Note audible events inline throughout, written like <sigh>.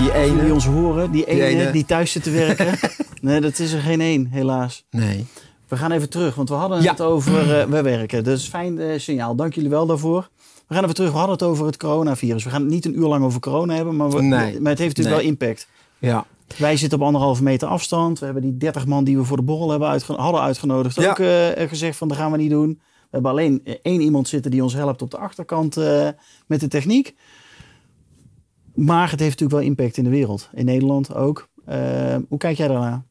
Die ene. jullie ons horen, die ene, ene. die thuis zit te werken. <laughs> nee, dat is er geen één, helaas. Nee. We gaan even terug, want we hadden Ja. het over eh we werken. Een fijn eh, signaal. Dank jullie wel daarvoor. We gaan even terug. We hadden het over het coronavirus. We gaan het niet een uur lang over corona hebben, maar, we- Nee. maar het heeft natuurlijk Nee. wel impact. Ja. Wij zitten op anderhalve meter afstand. We hebben die 30 man die we voor de borrel hebben hadden uitgenodigd Ja. ook eh, gezegd van dat gaan we niet doen. We hebben alleen één iemand zitten die ons helpt op de achterkant met de techniek. Maar het heeft natuurlijk wel impact in de wereld. In Nederland ook. Eh, hoe kijk jij daarnaar?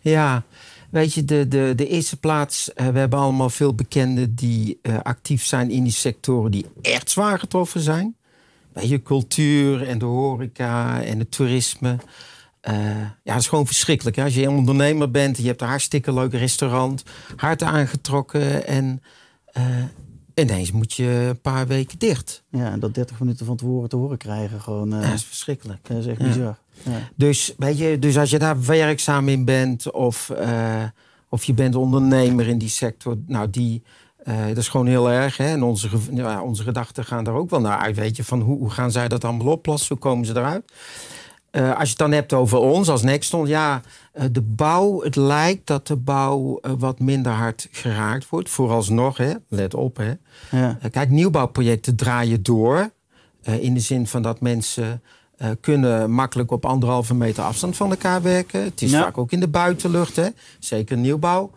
Ja, weet je, de, de, de eerste plaats, eh, we hebben allemaal veel bekenden die eh, actief zijn in die sectoren die echt zwaar getroffen zijn. Weet je, cultuur en de horeca en het toerisme. Eh, ja, dat is gewoon verschrikkelijk. Hè? Als je een ondernemer bent, je hebt een hartstikke leuk restaurant, hard aangetrokken en ineens moet je een paar weken dicht. Ja, en dat 30 minuten van tevoren te horen krijgen. Gewoon, eh, Ja, dat is verschrikkelijk. dat is echt Ja. bizar. Ja. Dus, weet je, dus als je daar werkzaam in bent of, eh, of je bent ondernemer in die sector, nou die, eh, dat is gewoon heel erg. Hè? En onze, ja, onze gedachten gaan daar ook wel naar uit. Weet je, van hoe, hoe gaan zij dat allemaal oplossen? Hoe komen ze eruit? Eh, als je het dan hebt over ons als Nexton, ja, eh, de bouw, het lijkt dat de bouw eh, wat minder hard geraakt wordt. Vooralsnog, hè? let op. Hè? Ja. Kijk, nieuwbouwprojecten draaien door. in de zin van dat mensen kunnen makkelijk op anderhalve meter afstand van elkaar werken. Het is Ja. vaak ook in de buitenlucht, hè? zeker nieuwbouw.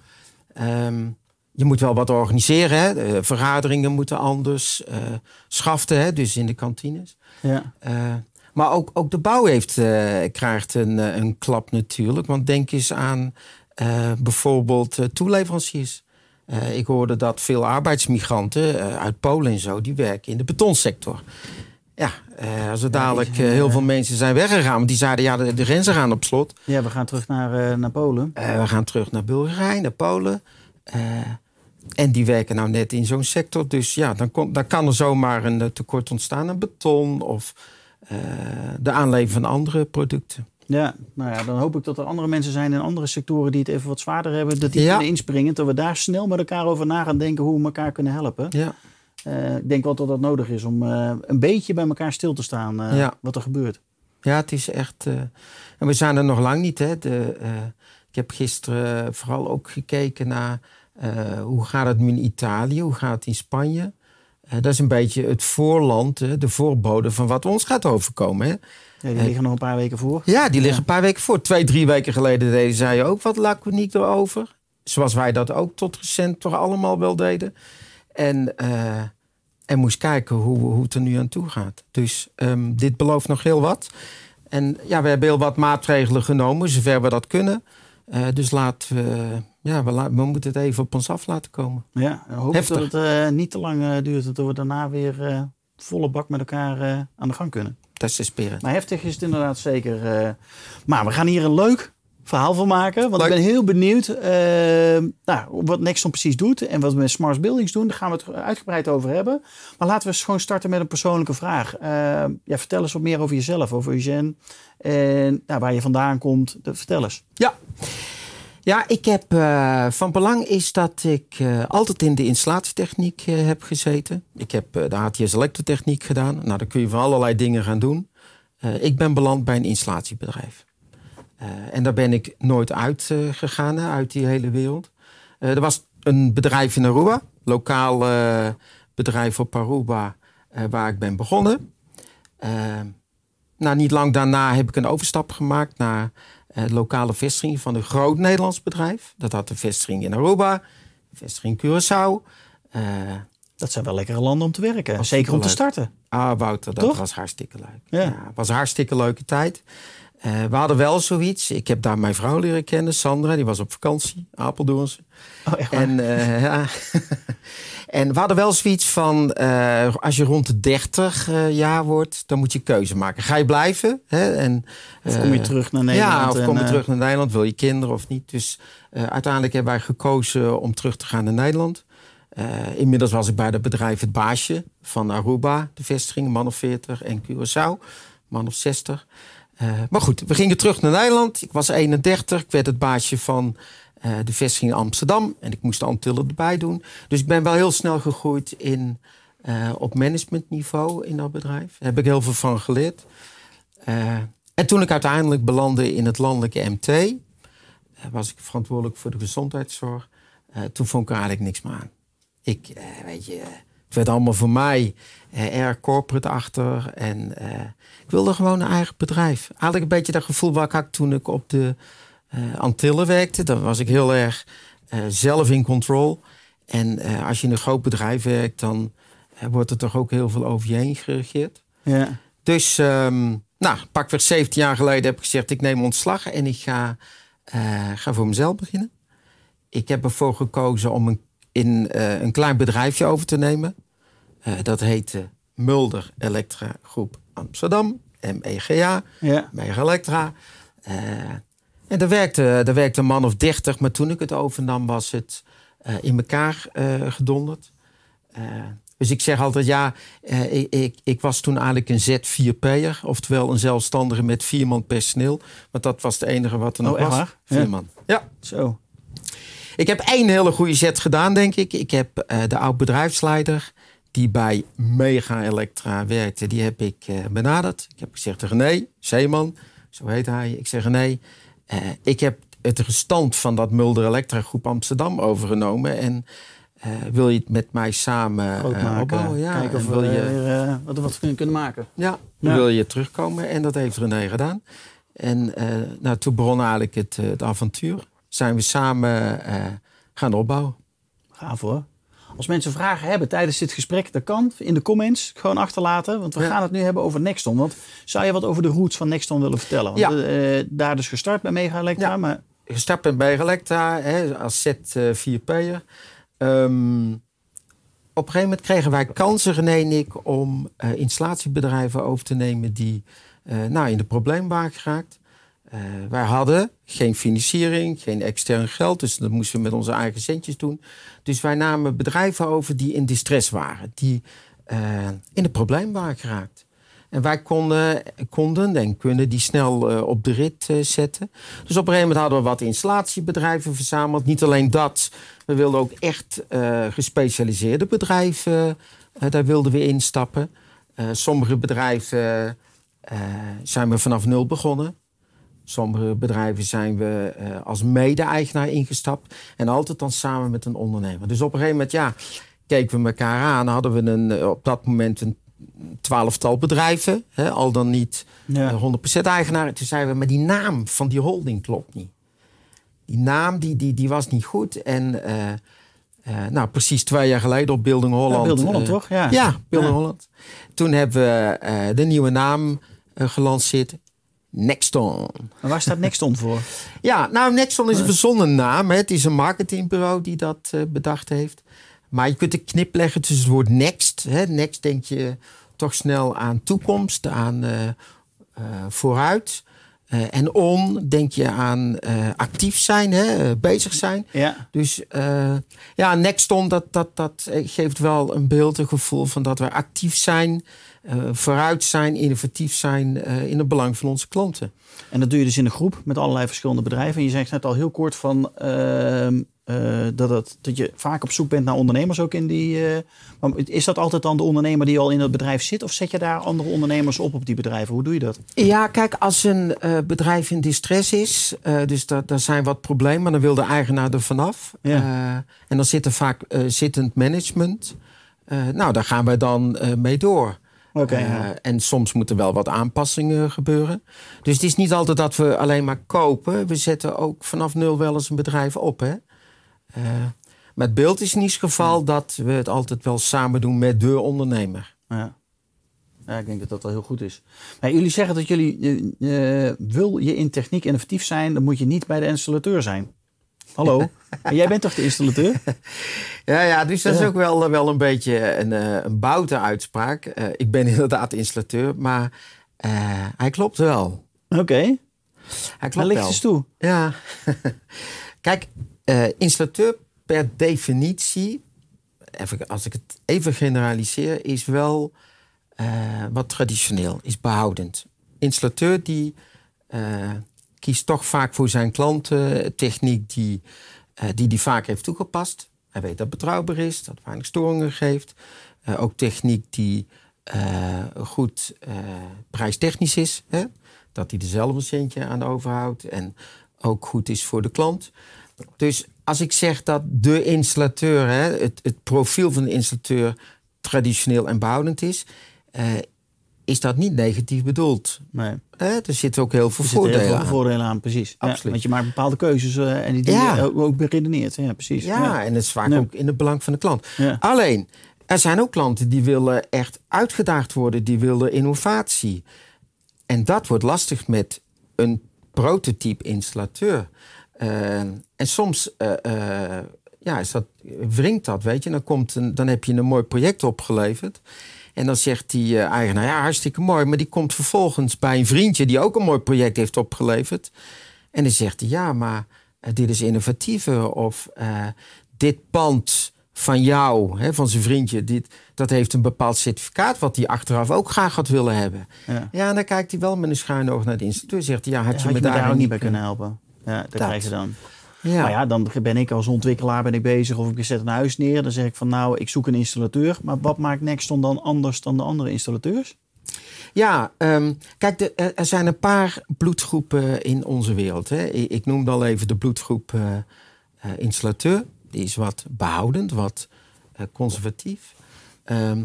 Ehm, je moet wel wat organiseren. Hè? Vergaderingen moeten anders. schaften, hè? dus in de kantines. Ja. Maar ook, ook de bouw heeft, eh, krijgt een, eh, een klap natuurlijk. Want denk eens aan eh, bijvoorbeeld toeleveranciers. Ik hoorde dat veel arbeidsmigranten uit Polen en zo... die werken in de betonsector. Ja, als er dadelijk heel veel mensen zijn weggegaan... want die zeiden, ja, de, de grenzen gaan op slot. ja, we gaan terug naar, naar Polen. We gaan terug naar Bulgarije, naar Polen. En die werken nou net in zo'n sector. Dus ja, dan, komt dan kan er zomaar een tekort ontstaan aan beton... of de aanlevering van andere producten. Ja, nou ja, dan hoop ik dat er andere mensen zijn in andere sectoren die het even wat zwaarder hebben. Dat die Ja. kunnen inspringen. Dat we daar snel met elkaar over na gaan denken hoe we elkaar kunnen helpen. Ja. Eh, ik denk wel dat dat nodig is om eh, een beetje bij elkaar stil te staan. eh, Ja. Wat er gebeurt. Ja, het is echt. eh, en we zijn er nog lang niet. Hè. De, eh, ik heb gisteren eh, vooral ook gekeken naar eh, hoe gaat het nu in Italië, hoe gaat het in Spanje. Eh, dat is een beetje het voorland, de voorbode van wat ons gaat overkomen. Hè. Ja, die Eh, liggen nog een paar weken voor. Ja, die liggen een paar weken voor. Twee, drie weken geleden deden zij ook wat laconiek erover. Zoals wij dat ook tot recent toch allemaal wel deden. En, eh, en moest kijken hoe, hoe het er nu aan toe gaat. Dus ehm, dit belooft nog heel wat. En ja, we hebben heel wat maatregelen genomen, zover we dat kunnen. Eh, dus laten we, ja, we, moeten het even op ons af laten komen. Ja, hoop Heftig. dat het eh, niet te lang eh, duurt. Dat we daarna weer eh, volle bak met elkaar aan de gang kunnen. Dat is de spirit. Maar heftig is het inderdaad zeker. maar we gaan hier een leuk verhaal van maken. Want Leuk. ik ben heel benieuwd eh, nou, wat Nexton precies doet. En wat we met Smart Buildings doen. Daar gaan we het uitgebreid over hebben. Maar laten we eens gewoon starten met een persoonlijke vraag. Ja, vertel eens wat meer over jezelf, over Eugène. En nou, waar je vandaan komt. De- Vertel eens. Ja. Ja, ik heb eh, van belang is dat ik eh, altijd in de installatietechniek eh, heb gezeten. Ik heb de HTS elektrotechniek gedaan. Nou, daar kun je van allerlei dingen gaan doen. Ik ben beland bij een installatiebedrijf. En daar ben ik nooit uit gegaan, uit die hele wereld. Er was een bedrijf in Aruba, lokaal bedrijf op Aruba, waar ik ben begonnen. Nou, niet lang daarna heb ik een overstap gemaakt naar lokale vestiging van een groot Nederlands bedrijf. Dat had een vestiging in Aruba, een vestiging in Curaçao. Eh, Dat zijn wel lekkere landen om te werken. Zeker om te starten. ah, Wouter, dat Toch? was hartstikke leuk. Ja. Was een hartstikke leuke tijd. Eh, we hadden wel zoiets. Ik heb daar mijn vrouw leren kennen, Sandra. Die was op vakantie, Apeldoornse. Oh, echt waar? En, eh, ja. <laughs> en we hadden wel zoiets van... eh, als je rond de 30 eh, jaar wordt, dan moet je keuze maken. Ga je blijven? Hè? En, Of kom je terug naar Nederland? Ja, of en, kom je terug naar Nederland? Wil je kinderen of niet? Dus uiteindelijk hebben wij gekozen om terug te gaan naar Nederland. Inmiddels was ik bij het bedrijf het baasje van Aruba, de vestiging, man of 40, en Curaçao, man of 60. Eh, maar goed, we gingen terug naar Nederland. Ik was 31, ik werd het baasje van eh, de vestiging in Amsterdam en ik moest de Antillen erbij doen. Dus ik ben wel heel snel gegroeid in, eh, op managementniveau in dat bedrijf. Daar heb ik heel veel van geleerd. En toen ik uiteindelijk belandde in het landelijke MT, was ik verantwoordelijk voor de gezondheidszorg. Toen vond ik er eigenlijk niks meer aan. Ik, weet je, het werd allemaal voor mij eh, erg corporate achter. En eh, ik wilde gewoon een eigen bedrijf. Eigenlijk een beetje dat gevoel wat ik had toen ik op de eh, Antillen werkte. Dan was ik heel erg eh, zelf in control. En eh, als je in een groot bedrijf werkt, dan wordt er toch ook heel veel over je heen geregeerd. Ja. Dus, ehm, nou, pakweg 17 jaar geleden heb ik gezegd: ik neem ontslag en ik ga, ga voor mezelf beginnen. Ik heb ervoor gekozen om een, in, eh, een klein bedrijfje over te nemen. Eh, dat heette Mulder Elektra Groep Amsterdam, MEGA, Ja. Mega Elektra. Eh, en daar werkte, daar werkte een man of 30, maar toen ik het overnam was het in elkaar gedonderd. Dus ik zeg altijd, ja, ik, ik, ik was toen eigenlijk een Z4P'er. Oftewel een zelfstandige met vier man personeel. Want dat was het enige wat er nog Oh, echt was. waar? Vier Ja. man. Ja. Zo. Ik heb één hele goede zet gedaan, denk ik. Ik heb eh, de oud-bedrijfsleider die bij Mega Elektra werkte, die heb ik eh, benaderd. Ik heb gezegd tegen René, Zeeman, zo heet hij. Ik zeg René, eh, ik heb het restant van dat Mulder Elektra Groep Amsterdam overgenomen. En wil je het met mij samen opbouwen? Ja, Kijken of en we wil je, wat, wat we kunnen- maken. ja, Ja. wil je terugkomen? En dat heeft René gedaan. En nou, toen begon eigenlijk het, het avontuur. Zijn we samen eh, gaan opbouwen. Gaaf hoor. Als mensen vragen hebben tijdens dit gesprek, dat kan in de comments gewoon achterlaten. Want we Ja. gaan het nu hebben over Nexton. Want zou je wat over de roots van Nexton willen vertellen? Want Ja. eh, daar dus gestart bij Mega Elektra. Ja. Maar Gestart bij Electra hè, als Z4P'er. Ehm op een gegeven moment kregen wij kansen, René en ik, om eh, installatiebedrijven over te nemen die eh, nou, in de probleem waren geraakt. Eh, wij hadden geen financiering, geen extern geld, dus dat moesten we met onze eigen centjes doen. Dus wij namen bedrijven over die in distress waren, die eh, in de probleem waren geraakt. En wij konden, konden en kunnen die snel eh, op de rit zetten. Dus op een gegeven moment hadden we wat installatiebedrijven verzameld. Niet alleen dat, we wilden ook echt gespecialiseerde bedrijven, daar wilden we instappen. Sommige bedrijven zijn we vanaf nul begonnen. Sommige bedrijven zijn we eh, als mede-eigenaar ingestapt. En altijd dan samen met een ondernemer. Dus op een gegeven moment, ja, keken we elkaar aan. Hadden we een, eh, op dat moment een twaalftal bedrijven. Hè, al dan niet Ja. eh, 100% eigenaar. Toen zeiden we, maar die naam van die holding klopt niet. Die naam die, die, die was niet goed. En nou, precies twee jaar geleden op Building Holland. Ja, Building Holland, toch? Ja. Ja, Building Ja. Holland. Toen hebben we de nieuwe naam gelanceerd. Nexton. Waar staat Nexton voor? <laughs> Ja, nou, Nexton is een verzonnen naam. Hè. Het is een marketingbureau die dat eh, bedacht heeft. Maar je kunt een knip leggen tussen het woord next. Hè. Next denk je toch snel aan toekomst, aan eh, eh, vooruit. Eh, en on denk je aan eh, actief zijn, hè, eh, bezig zijn. Ja. Dus eh, ja, Nexton, dat, dat, dat geeft wel een beeld, een gevoel van dat we actief zijn, eh, vooruit zijn, innovatief zijn eh, in het belang van onze klanten. En dat doe je dus in een groep met allerlei verschillende bedrijven. En je zegt net al heel kort van, eh, dat, het, dat je vaak op zoek bent naar ondernemers ook in die... eh, maar is dat altijd dan de ondernemer die al in het bedrijf zit? Of zet je daar andere ondernemers op op die bedrijven? Hoe doe je dat? Ja, kijk, als een eh, bedrijf in distress is, dus daar, daar zijn wat problemen, dan wil de eigenaar er vanaf. Ja. En dan zit er vaak zittend management. Nou, daar gaan wij dan mee door. Ja. En soms moeten wel wat aanpassingen gebeuren. Dus het is niet altijd dat we alleen maar kopen. We zetten ook vanaf nul wel eens een bedrijf op. Hè? Eh, het beeld is in ieder geval dat we het altijd wel samen doen met de ondernemer. Ja. Ja, ik denk dat dat wel heel goed is. Maar jullie zeggen dat jullie, wil je in techniek innovatief zijn, dan moet je niet bij de installateur zijn. Hallo, <laughs> En jij bent toch de installateur? Ja, ja dus dat is ook wel, wel een beetje een, eh, een boute uitspraak. Eh, ik ben inderdaad installateur, maar hij klopt wel. Oké, Hij klopt licht wel. eens toe. Ja. <laughs> Kijk, eh, installateur per definitie, even, als ik het even generaliseer, is wel eh, wat traditioneel, is behoudend. Installateur die eh, kiest toch vaak voor zijn klanten techniek die eh, die, die vaak heeft toegepast. Hij weet dat het betrouwbaar is, dat weinig storingen geeft. Ook techniek die goed prijstechnisch is. Hè? Dat hij er zelf een centje aan overhoudt en ook goed is voor de klant. Dus als ik zeg dat de installateur, hè, het, het profiel van de installateur traditioneel en behoudend is, eh, is dat niet negatief bedoeld. Nee. Hè? Er zitten ook heel veel Er zitten heel voordelen veel aan. voordelen aan, precies. Ja, Absoluut. want je maakt bepaalde keuzes eh, en die Ja. je ook, beredeneert. Ja, precies. Ja, en het is vaak ook in het belang van de klant. Alleen, er zijn ook klanten die willen echt uitgedaagd worden, die willen innovatie. En dat wordt lastig met een prototype installateur. Eh, en soms eh, eh, ja, is dat, wringt dat, weet je. Dan, komt een, dan heb je een mooi project opgeleverd. En dan zegt die eh, eigenaar, ja, hartstikke mooi. Maar die komt vervolgens bij een vriendje die ook een mooi project heeft opgeleverd. En dan zegt hij, ja, maar dit is innovatiever. Of dit pand van jou, hè, van zijn vriendje, dit, dat heeft een bepaald certificaat... wat hij achteraf ook graag had willen hebben. Ja. Ja, en dan kijkt hij wel met een schuin oog naar de instituut. Zegt hij, ja, had Had je me daar ook niet bij kunnen helpen? Ja, dat, Dat. krijg je dan. Ja. Maar ja, dan ben ik als ontwikkelaar ben ik bezig of ik zet een huis neer. Dan zeg ik van nou, ik zoek een installateur. Maar wat maakt Nexton dan anders dan de andere installateurs? Ja, ehm, kijk, de, er- zijn een paar bloedgroepen in onze wereld. Hè. Ik, noemde al even de bloedgroep eh, eh, installateur. Die is wat behoudend, wat eh, conservatief. Ehm,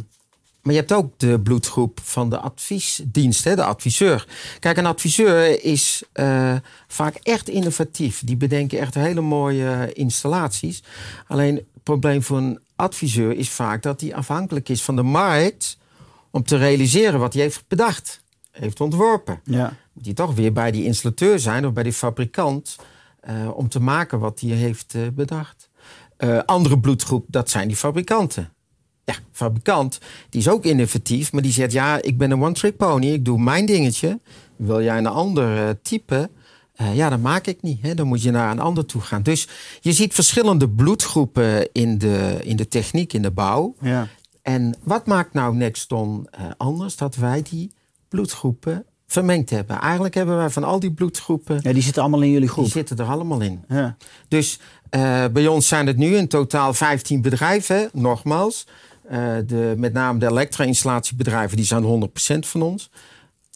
maar je hebt ook de bloedgroep van de adviesdienst, hè, de adviseur. Kijk, een adviseur is eh, vaak echt innovatief. Die bedenken echt hele mooie installaties. Alleen het probleem voor een adviseur is vaak dat hij afhankelijk is van de markt om te realiseren wat hij heeft bedacht, heeft ontworpen. Ja. Moet hij toch weer bij die installateur zijn of bij die fabrikant eh, om te maken wat hij heeft eh, bedacht. Eh, andere bloedgroep, dat zijn die fabrikanten. Ja, fabrikant, die is ook innovatief, maar die zegt: Ja, ik ben een one-trick pony, ik doe mijn dingetje. Wil jij een ander eh, type? Eh, ja, dat maak ik niet. Hè. Dan moet je naar een ander toe gaan. Dus je ziet verschillende bloedgroepen in de, in de techniek, in de bouw. Ja. En wat maakt nou Nexton eh, anders? Dat wij die bloedgroepen vermengd hebben. Eigenlijk hebben wij van al die bloedgroepen, ja, die zitten allemaal in jullie groep. die zitten er allemaal in. Ja. Dus eh, bij ons zijn het nu in totaal 15 bedrijven, nogmaals. Eh, de, met name de elektra-installatiebedrijven, die zijn 100% van ons.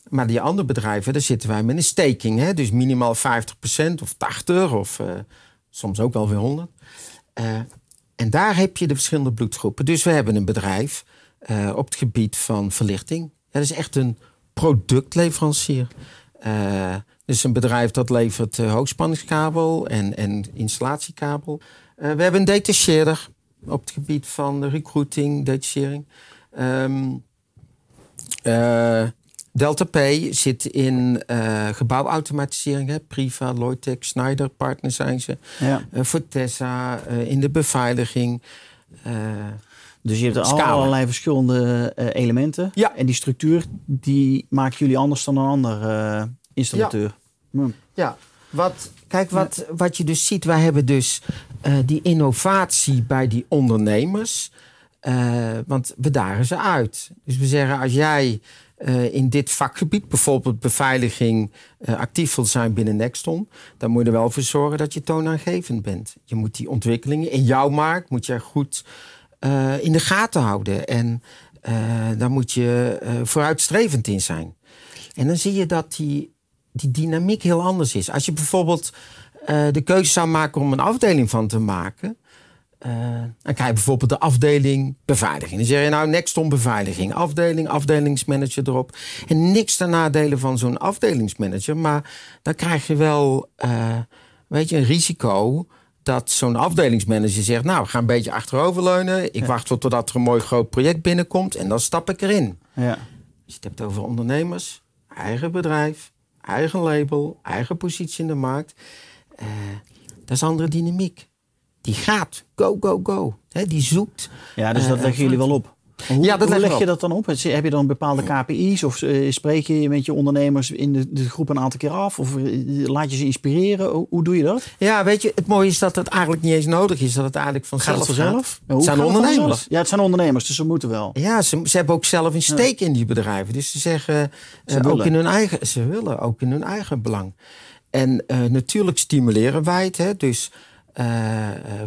Maar die andere bedrijven, daar zitten wij met een staking. Hè? Dus minimaal 50% of 80% of eh, soms ook wel weer 100. Eh, en daar heb je de verschillende bloedgroepen. Dus we hebben een bedrijf op het gebied van verlichting. Dat is echt een productleverancier. Dus een bedrijf dat levert hoogspanningskabel en, en installatiekabel. We hebben een detacheerder op het gebied van recruiting, detachering. Ehm, eh, Delta P zit in eh, gebouwautomatisering. Hè? Priva, Loytec, Schneider partner zijn ze. Ja. Eh, Fortessa in de beveiliging. Dus je hebt Scala. allerlei verschillende elementen. Ja. En die structuur, die maken jullie anders dan een ander installateur. Hm. Ja, wat, kijk, wat, wat je dus ziet, wij hebben dus eh, die innovatie bij die ondernemers. eh, want we dagen ze uit. Dus we zeggen, als jij eh, in dit vakgebied, bijvoorbeeld beveiliging, actief wilt zijn binnen Nexton, dan moet je er wel voor zorgen dat je toonaangevend bent. Je moet die ontwikkelingen in jouw markt moet je goed in de gaten houden. En daar moet je vooruitstrevend in zijn. En dan zie je dat die, die dynamiek heel anders is. Als je bijvoorbeeld eh, de keuze zou maken om een afdeling van te maken. eh, dan krijg je bijvoorbeeld de afdeling beveiliging. Dan zeg je nou Nexton beveiliging, afdeling, afdelingsmanager erop. En niks ten nadele van zo'n afdelingsmanager. Maar dan krijg je wel eh, weet je, een risico dat zo'n afdelingsmanager zegt... nou, ga een beetje achteroverleunen. Ik wacht tot totdat er een mooi groot project binnenkomt en dan stap ik erin. Ja. je het hebt over ondernemers, eigen bedrijf, eigen label, eigen positie in de markt. Uh, dat is andere dynamiek. Die gaat, go, go, go. He, die zoekt. Ja, dus dat uh, leggen jullie wel op. Hoe, ja, dat hoe leg je op. dat dan op? Heb je dan bepaalde KPI's? Of uh, spreek je met je ondernemers in de, de, groep een aantal keer af? Of laat je ze inspireren? Hoe, hoe, doe je dat? Ja, weet je, het mooie is dat het eigenlijk niet eens nodig is. Dat het eigenlijk vanzelf gaat. Het vanzelf? Ja, het zijn ondernemers. Ja, het zijn ondernemers, dus ze moeten wel. Ja, ze, ze hebben ook zelf een steek ja. in die bedrijven. Dus ze zeggen ze ook in hun eigen... Ze willen ook in hun eigen belang. En natuurlijk stimuleren wij het. Hè, dus... Uh,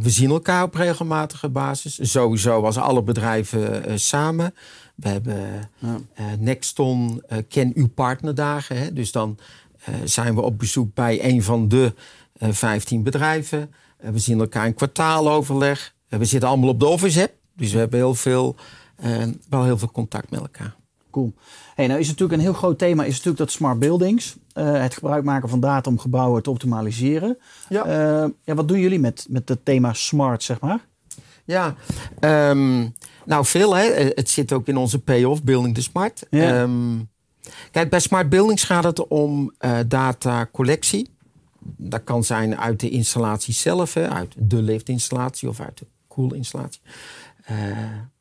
we zien elkaar op regelmatige basis. Sowieso als alle bedrijven uh, samen. We hebben ja. uh, Nexton Ken Uw Partnerdagen. Hè? Dus dan zijn we op bezoek bij een van de 15 bedrijven. we zien elkaar in kwartaaloverleg. we zitten allemaal op de Office app. Dus we hebben heel veel, wel heel veel contact met elkaar. Cool. Hey, nou is natuurlijk een heel groot thema is natuurlijk dat smart buildings. Uh, het gebruik maken van data om gebouwen te optimaliseren. Ja. Uh, ja, wat doen jullie met, met het thema smart, zeg maar? Ja, um, nou veel. Hè. Het zit ook in onze payoff, Building the Smart. Ja. Um, kijk, bij smart buildings gaat het om uh, datacollectie. Dat kan zijn uit de installatie zelf, hè, uit de liftinstallatie of uit de koelinstallatie.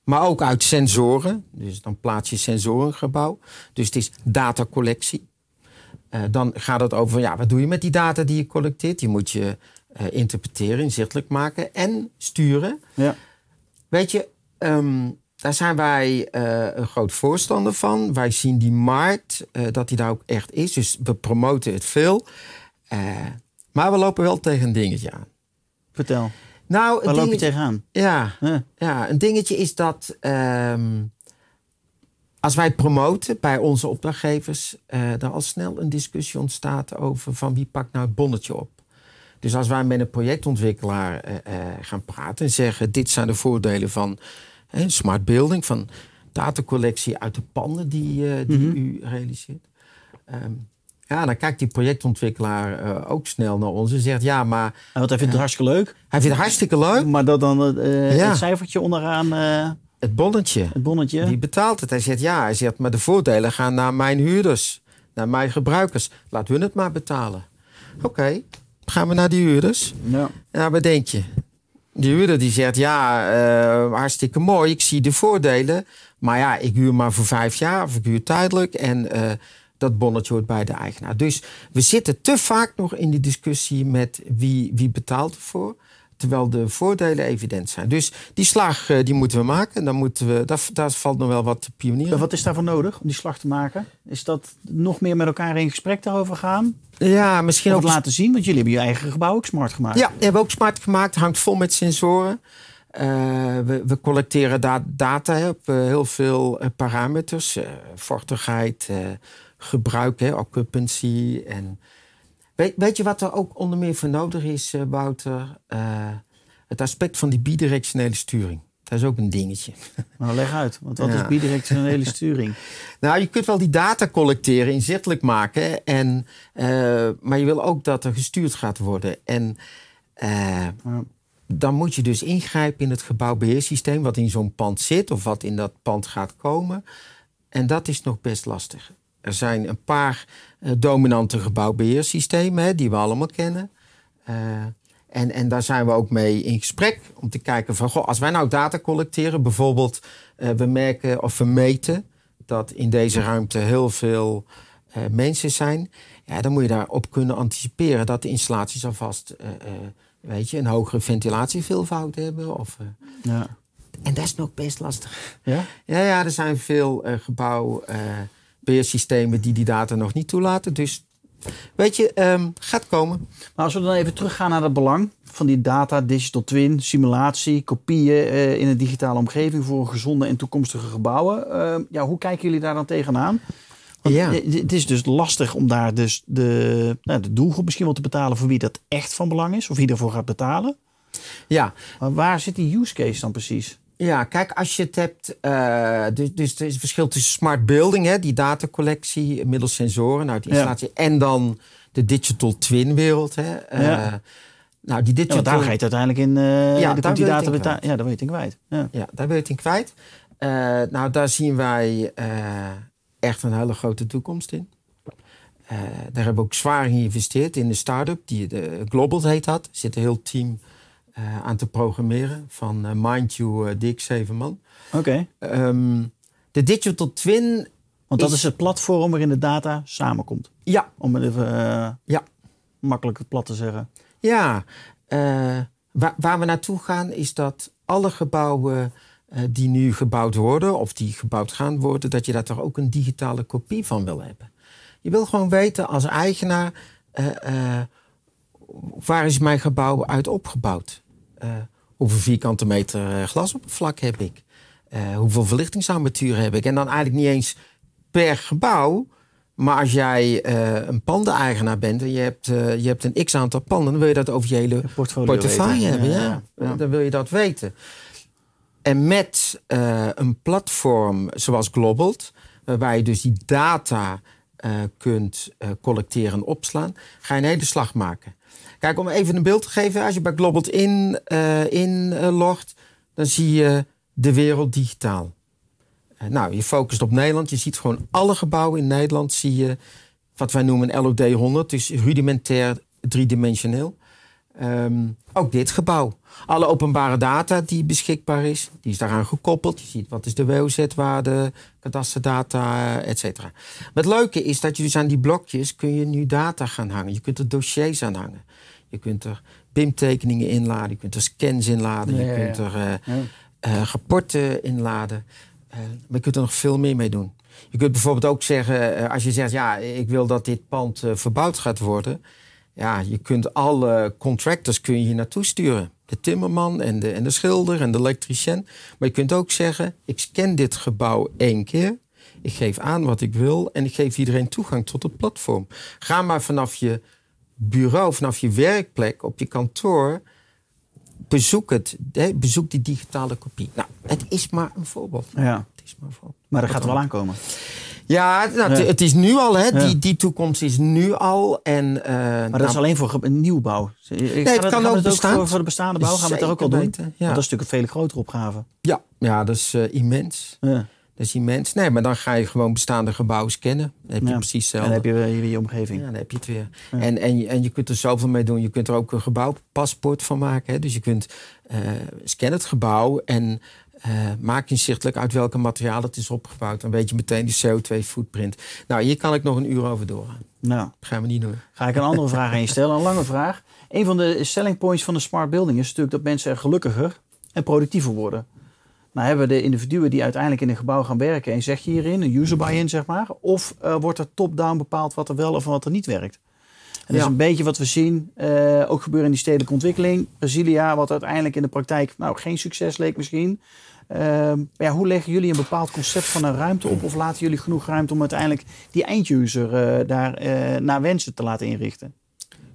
Maar ook uit sensoren. Dus dan plaats je sensoren in gebouw. Dus het is datacollectie. Uh, dan gaat het over, ja, wat doe je met die data die je collecteert? Die moet je uh, interpreteren, inzichtelijk maken en sturen. Ja. Weet je, um, daar zijn wij uh, een groot voorstander van. Wij zien die markt, dat die daar ook echt is. Dus we promoten het veel. maar we lopen wel tegen een dingetje aan. Vertel. Nou, Waar loop je tegenaan? Ja, ja. ja, een dingetje is dat um, als wij promoten bij onze opdrachtgevers, uh, er al snel een discussie ontstaat over van wie pakt nou het bonnetje op. Dus als wij met een projectontwikkelaar uh, uh, gaan praten en zeggen: dit zijn de voordelen van smart building, van datacollectie uit de panden die, die mm -hmm. u realiseert. Um, ja, dan kijkt die projectontwikkelaar uh, ook snel naar ons en zegt ja, maar... Want hij vindt het hartstikke leuk. Hij vindt het hartstikke leuk. Maar dat dan uh, ja. het cijfertje onderaan... Uh, het bonnetje. Het bonnetje. Die betaalt het. Hij zegt ja, hij zegt maar de voordelen gaan naar mijn huurders. Naar mijn gebruikers. Laat hun het maar betalen. Oké, okay. gaan we naar die huurders. Ja. Ja, wat denk je? Die huurder die zegt ja, hartstikke mooi. Ik zie de voordelen. Maar ja, ik huur maar voor vijf jaar of ik huur tijdelijk. En dat bonnetje hoort bij de eigenaar. Dus we zitten te vaak nog in die discussie met wie, wie betaalt ervoor. Terwijl de voordelen evident zijn. Dus die slag die moeten we maken. Dan moeten we, daar, daar valt nog wel wat te pionieren. Wat is daarvoor nodig om die slag te maken? Is dat nog meer met elkaar in gesprek daarover gaan? Ja, misschien of ook laten zien. Want jullie hebben je eigen gebouw ook smart gemaakt. Ja, we hebben ook smart gemaakt. Hangt vol met sensoren. Uh, we, we, collecteren da data op uh, heel veel uh, parameters. vochtigheid, gebruik, hè, occupancy. En weet, weet je wat er ook onder meer voor nodig is, uh, Wouter? Uh, het aspect van die bidirectionele sturing. Dat is ook een dingetje. <laughs> Nou, leg uit. Want wat ja. is bidirectionele sturing? <laughs> nou, je kunt wel die data collecteren, inzichtelijk maken. En, uh, maar je wil ook dat er gestuurd gaat worden. En ja. dan moet je dus ingrijpen in het gebouwbeheersysteem... wat in zo'n pand zit of wat in dat pand gaat komen. En dat is nog best lastig. Er zijn een paar uh, dominante gebouwbeheersystemen hè, die we allemaal kennen. Uh, en, en daar zijn we ook mee in gesprek om te kijken van... Goh, als wij nou data collecteren, bijvoorbeeld uh, we merken of we meten... dat in deze ruimte heel veel mensen zijn... Ja, dan moet je daarop kunnen anticiperen dat de installaties alvast... weet je, een hogere ventilatieveelvoud hebben. Of, ja. En dat is nog best lastig. Ja? Ja, ja er zijn veel gebouw beheersystemen die die data nog niet toelaten. Dus weet je, um, gaat komen. Maar als we dan even teruggaan naar het belang van die data, digital twin, simulatie, kopieën uh, in een digitale omgeving voor gezonde en toekomstige gebouwen. Uh, ja, hoe kijken jullie daar dan tegenaan? Want ja. Het is dus lastig om daar dus de, nou, de doelgroep misschien wel te betalen voor wie dat echt van belang is, of wie daarvoor gaat betalen. Ja. Maar waar zit die use case dan precies? Ja, kijk, als je het hebt. Uh, dus, dus er is een verschil tussen smart building, hè, die datacollectie middels sensoren uit de installatie, ja. en dan de digital twin wereld. Hè. Uh, ja. Nou, die digital... Ja, daar ga je het uiteindelijk in. Uh, ja, daar die data beta- ja, daar weet je in kwijt. Ja. ja, daar weet je in kwijt. nou, daar zien wij echt een hele grote toekomst in. Eh, daar hebben we ook zwaar in geïnvesteerd in de start-up, die de Global heet dat. Er zit een heel team eh, aan te programmeren van uh, Mind You, dik zeven man. Oké. Ehm, de Digital Twin. Want dat is... het platform waarin de data samenkomt. Ja. Om het even ja. makkelijk plat te zeggen. Ja. Waar, waar, we naartoe gaan is dat alle gebouwen die nu gebouwd worden of die gebouwd gaan worden, dat je daar toch ook een digitale kopie van wil hebben. Je wil gewoon weten als eigenaar, uh, waar is mijn gebouw uit opgebouwd? Hoeveel vierkante meter glasoppervlak heb ik? hoeveel verlichtingsarmatuur heb ik? En dan eigenlijk niet eens per gebouw, maar als jij een panden-eigenaar bent en je hebt, je hebt een x aantal panden, dan wil je dat over je hele portefeuille hebben. Ja, ja. Dan wil je dat weten. En met een platform zoals Globalt, waarbij je dus die data kunt uh, collecteren en opslaan, ga je een hele slag maken. Kijk, om even een beeld te geven, als je bij Global in, uh, inlogt, dan zie je de wereld digitaal. nou, je focust op Nederland, je ziet gewoon alle gebouwen in Nederland, zie je wat wij noemen LOD 100, dus rudimentair driedimensioneel. Um, ook dit gebouw. Alle openbare data die beschikbaar is, die is daaraan gekoppeld. Je ziet wat is de WOZ-waarde, kadasterdata, et cetera. Maar het leuke is dat je dus aan die blokjes kun je nu data gaan hangen. Je kunt er dossiers aan hangen. Je kunt er BIM-tekeningen inladen, je kunt er scans inladen, je kunt er uh, uh, rapporten inladen. Uh, maar je kunt er nog veel meer mee doen. Je kunt bijvoorbeeld ook zeggen, als je zegt, ja, ik wil dat dit pand verbouwd gaat worden ja, je kunt alle contractors kun je hier naartoe sturen. De timmerman en de, en de schilder en de elektricien. Maar je kunt ook zeggen, ik scan dit gebouw één keer. Ik geef aan wat ik wil en ik geef iedereen toegang tot het platform. Ga maar vanaf je bureau, vanaf je werkplek, op je kantoor. Bezoek het. Hè, bezoek die digitale kopie. Nou, het is maar een voorbeeld. Ja. Het is maar een voorbeeld. Maar dat gaat er wel aankomen. Ja, nou, het is nu al, hè. Die, die toekomst is nu al. En, uh, maar dat is alleen voor een nieuwbouw. Nee, het kan ook. Voor, voor, de bestaande bouw gaan we het er ook al doen. Weten, ja. dat is natuurlijk een veel grotere opgave. Ja, ja dat is uh, immens. Ja. Dat is immens. Nee, maar dan ga je gewoon bestaande gebouwen scannen. Dan heb je ja. precies. En dan heb je weer je omgeving. Ja, dan heb je het weer. Ja. En, en, en je kunt er zoveel mee doen. Je kunt er ook een gebouwpaspoort van maken. Hè. Dus je kunt uh, scannen het gebouw en uh, maak inzichtelijk uit welke materiaal het is opgebouwd. Dan weet je meteen die CO2-footprint. Nou, hier kan ik nog een uur over doorgaan. Nou, dat gaan we niet doen. Ga ik een andere vraag aan je stellen, een lange vraag. Een van de selling points van de smart building is natuurlijk dat mensen er gelukkiger en productiever worden. Nou hebben we de individuen die uiteindelijk in een gebouw gaan werken en zeg je hierin, een user buy-in zeg maar, of uh, wordt er top-down bepaald wat er wel of wat er niet werkt? En dat is een beetje wat we zien, uh, ook gebeuren in die stedelijke ontwikkeling. Brasilia, wat uiteindelijk in de praktijk nou, geen succes leek misschien. Uh, ja, hoe leggen jullie een bepaald concept van een ruimte op? Of laten jullie genoeg ruimte om uiteindelijk die einduser uh, daar uh, naar wensen te laten inrichten?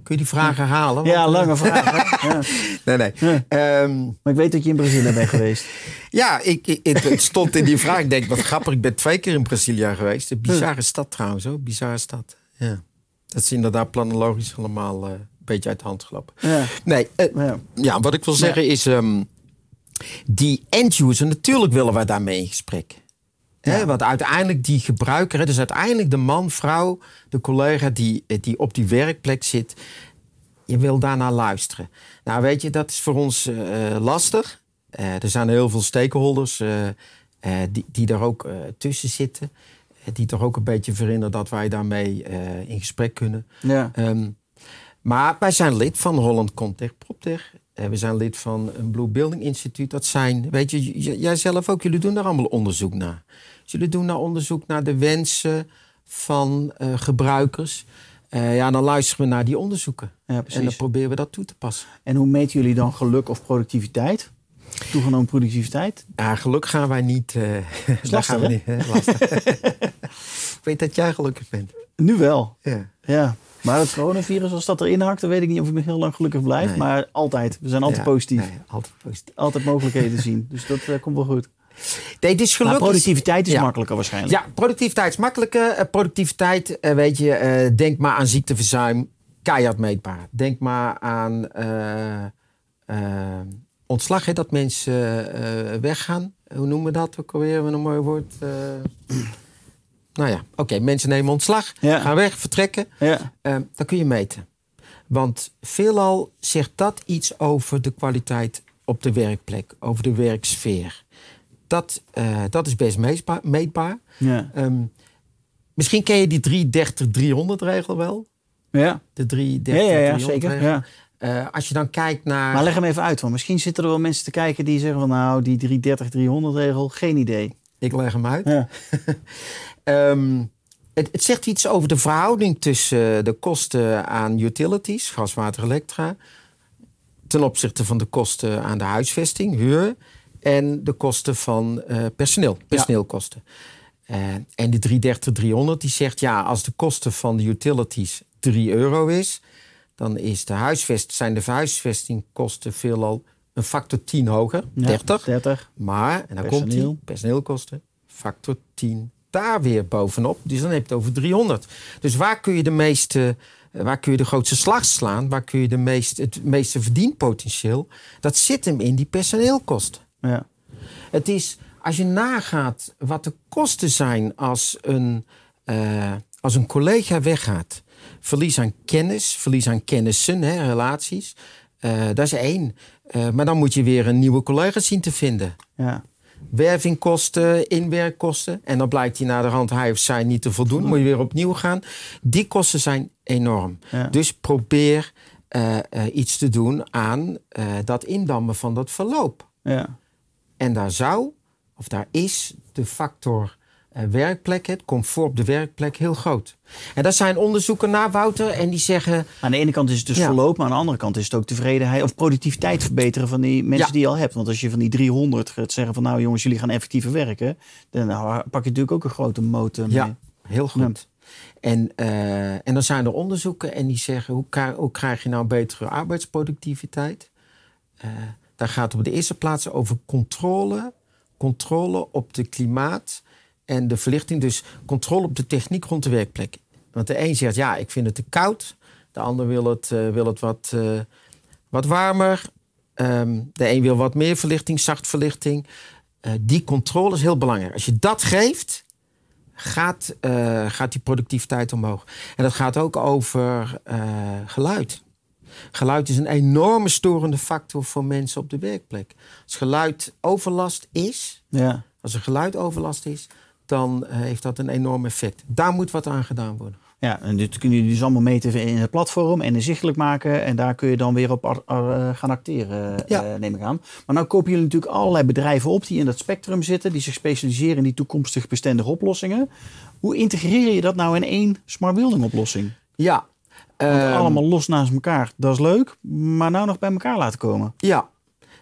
Kun je die vraag herhalen? Ja, lange vraag. <laughs> ja. Nee, nee. Ja. Um, maar ik weet dat je in Brazilië bent geweest. <laughs> ja, ik, ik, het stond in die vraag. Ik denk, wat grappig. Ik ben twee keer in Brazilië geweest. Een bizarre stad trouwens. Hoor. Bizarre stad. Ja. Dat is inderdaad planologisch allemaal uh, een beetje uit de hand gelopen. Ja. Nee, ja. ja. wat ik wil zeggen is... Um, die end-user, natuurlijk willen wij daarmee in gesprek. Ja. Want uiteindelijk die gebruiker, dus uiteindelijk de man, vrouw, de collega die, die op die werkplek zit, je wil daarnaar luisteren. Nou, weet je, dat is voor ons uh, lastig. Uh, er zijn heel veel stakeholders uh, die, die er ook tussen zitten. die toch ook een beetje verhinderen dat wij daarmee in gesprek kunnen. Ja. Um, maar wij zijn lid van Holland Contech PropTech. We zijn lid van een Blue Building Instituut. Dat zijn, weet je, jij zelf ook, jullie doen daar allemaal onderzoek naar. Dus jullie doen daar onderzoek naar de wensen van uh, gebruikers. Uh, ja, dan luisteren we naar die onderzoeken. Ja, en dan proberen we dat toe te passen. En hoe meten jullie dan geluk of productiviteit? Toegenomen productiviteit? Ja, geluk gaan wij niet. <laughs> Uh, lastig, gaan we niet. Hè? Lastig. <laughs> Ik weet dat jij gelukkig bent. Nu wel. Ja. ja. Maar het coronavirus, als dat erin hakt, dan weet ik niet of ik nog heel lang gelukkig blijf. Nee. Maar altijd. We zijn altijd Ja, positief. nee, altijd positief. Altijd mogelijkheden zien. Dus dat eh, komt wel goed. Nee, het is Maar productiviteit is Ja. makkelijker waarschijnlijk. Ja, productiviteit is makkelijker. Eh, productiviteit, eh, weet je, denk maar aan ziekteverzuim, keihard meetbaar. Denk maar aan ontslag, hè, dat mensen weggaan. Hoe noemen we dat ook alweer? Een mooi woord. Nou ja, oké, mensen nemen ontslag, Ja. gaan weg, vertrekken. Ja. Eh, dan kun je meten. Want veelal zegt dat iets over de kwaliteit op de werkplek, over de werksfeer. Dat, eh, dat is best meetbaar. meetbaar. Ja. Ehm, misschien ken je die 330-300 regel wel. Ja. De 330 Ja, ja, ja, 300 zeker. regel. Ja. Eh, als je dan kijkt naar... Maar leg hem even uit, want misschien zitten er wel mensen te kijken die zeggen van nou, die 330-300 regel, geen idee. Ik leg hem uit. Ja. <laughs> Ehm, het, het zegt iets over de verhouding tussen de kosten aan utilities, gas, water, elektra, ten opzichte van de kosten aan de huisvesting, huur, en de kosten van eh, personeel, personeelkosten. Eh, en de 330-300 die zegt ja, als de kosten van de utilities 3 euro is, dan is de huisvest, zijn de huisvestingkosten veelal een factor 10 hoger, Ja, 30. 30. Maar, en dan komt die personeelkosten, factor 10 daar weer bovenop. Dus dan heb je het over 300. Dus waar kun je de meeste, eh, waar kun je de grootste slag slaan? Waar kun je de meeste, het meeste verdienpotentieel? Dat zit hem in die personeelkosten. Ja. Het is, als je nagaat wat de kosten zijn als een, eh, als een collega weggaat. Verlies aan kennis, verlies aan kennissen, hè, relaties. Eh, dat is één. Eh, maar dan moet je weer een nieuwe collega zien te vinden. Ja. Wervingkosten, inwerkkosten. En dan blijkt hij naar de hand hij of zij niet te voldoen. Moet je weer opnieuw gaan. Die kosten zijn enorm. Ja. Dus probeer eh, eh, iets te doen aan dat indammen van dat verloop. Ja. En daar zou, of daar is, de factor werkplek, het comfort op de werkplek, heel groot. En daar zijn onderzoeken naar, Wouter, en die zeggen... Aan de ene kant is het dus Ja. verloop, maar aan de andere kant is het ook tevredenheid of productiviteit verbeteren van die mensen Ja. die je al hebt. Want als je van die 300 gaat zeggen van nou jongens, jullie gaan effectiever werken, dan pak je natuurlijk ook een grote motor mee. Ja, heel goed. En, eh, en dan zijn er onderzoeken en die zeggen: hoe, krijg je nou betere arbeidsproductiviteit? Eh, daar gaat op de eerste plaats over controle. Controle op de klimaat en de verlichting. Dus controle op de techniek rond de werkplek. Want de een zegt: ja, ik vind het te koud. De ander wil het, eh, wil het wat, eh, wat warmer. Ehm, de een wil wat meer verlichting, zacht verlichting. Eh, die controle is heel belangrijk. Als je dat geeft, gaat, gaat die productiviteit omhoog. En dat gaat ook over geluid. Geluid is een enorme storende factor voor mensen op de werkplek. Als geluid overlast is, Ja. als er geluidoverlast is, dan eh, heeft dat een enorm effect. Daar moet wat aan gedaan worden. Ja, en dit kunnen jullie dus allemaal meten in het platform en inzichtelijk maken. En daar kun je dan weer op ar- ar- eh, gaan acteren, Ja. eh, neem ik aan. Maar nou kopen jullie natuurlijk allerlei bedrijven op die in dat spectrum zitten. Die zich specialiseren in die toekomstig bestendige oplossingen. Hoe integreer je dat nou in één smart building oplossing? Ja. Want ehm, allemaal los naast elkaar, dat is leuk. Maar nou nog bij elkaar laten komen. Ja,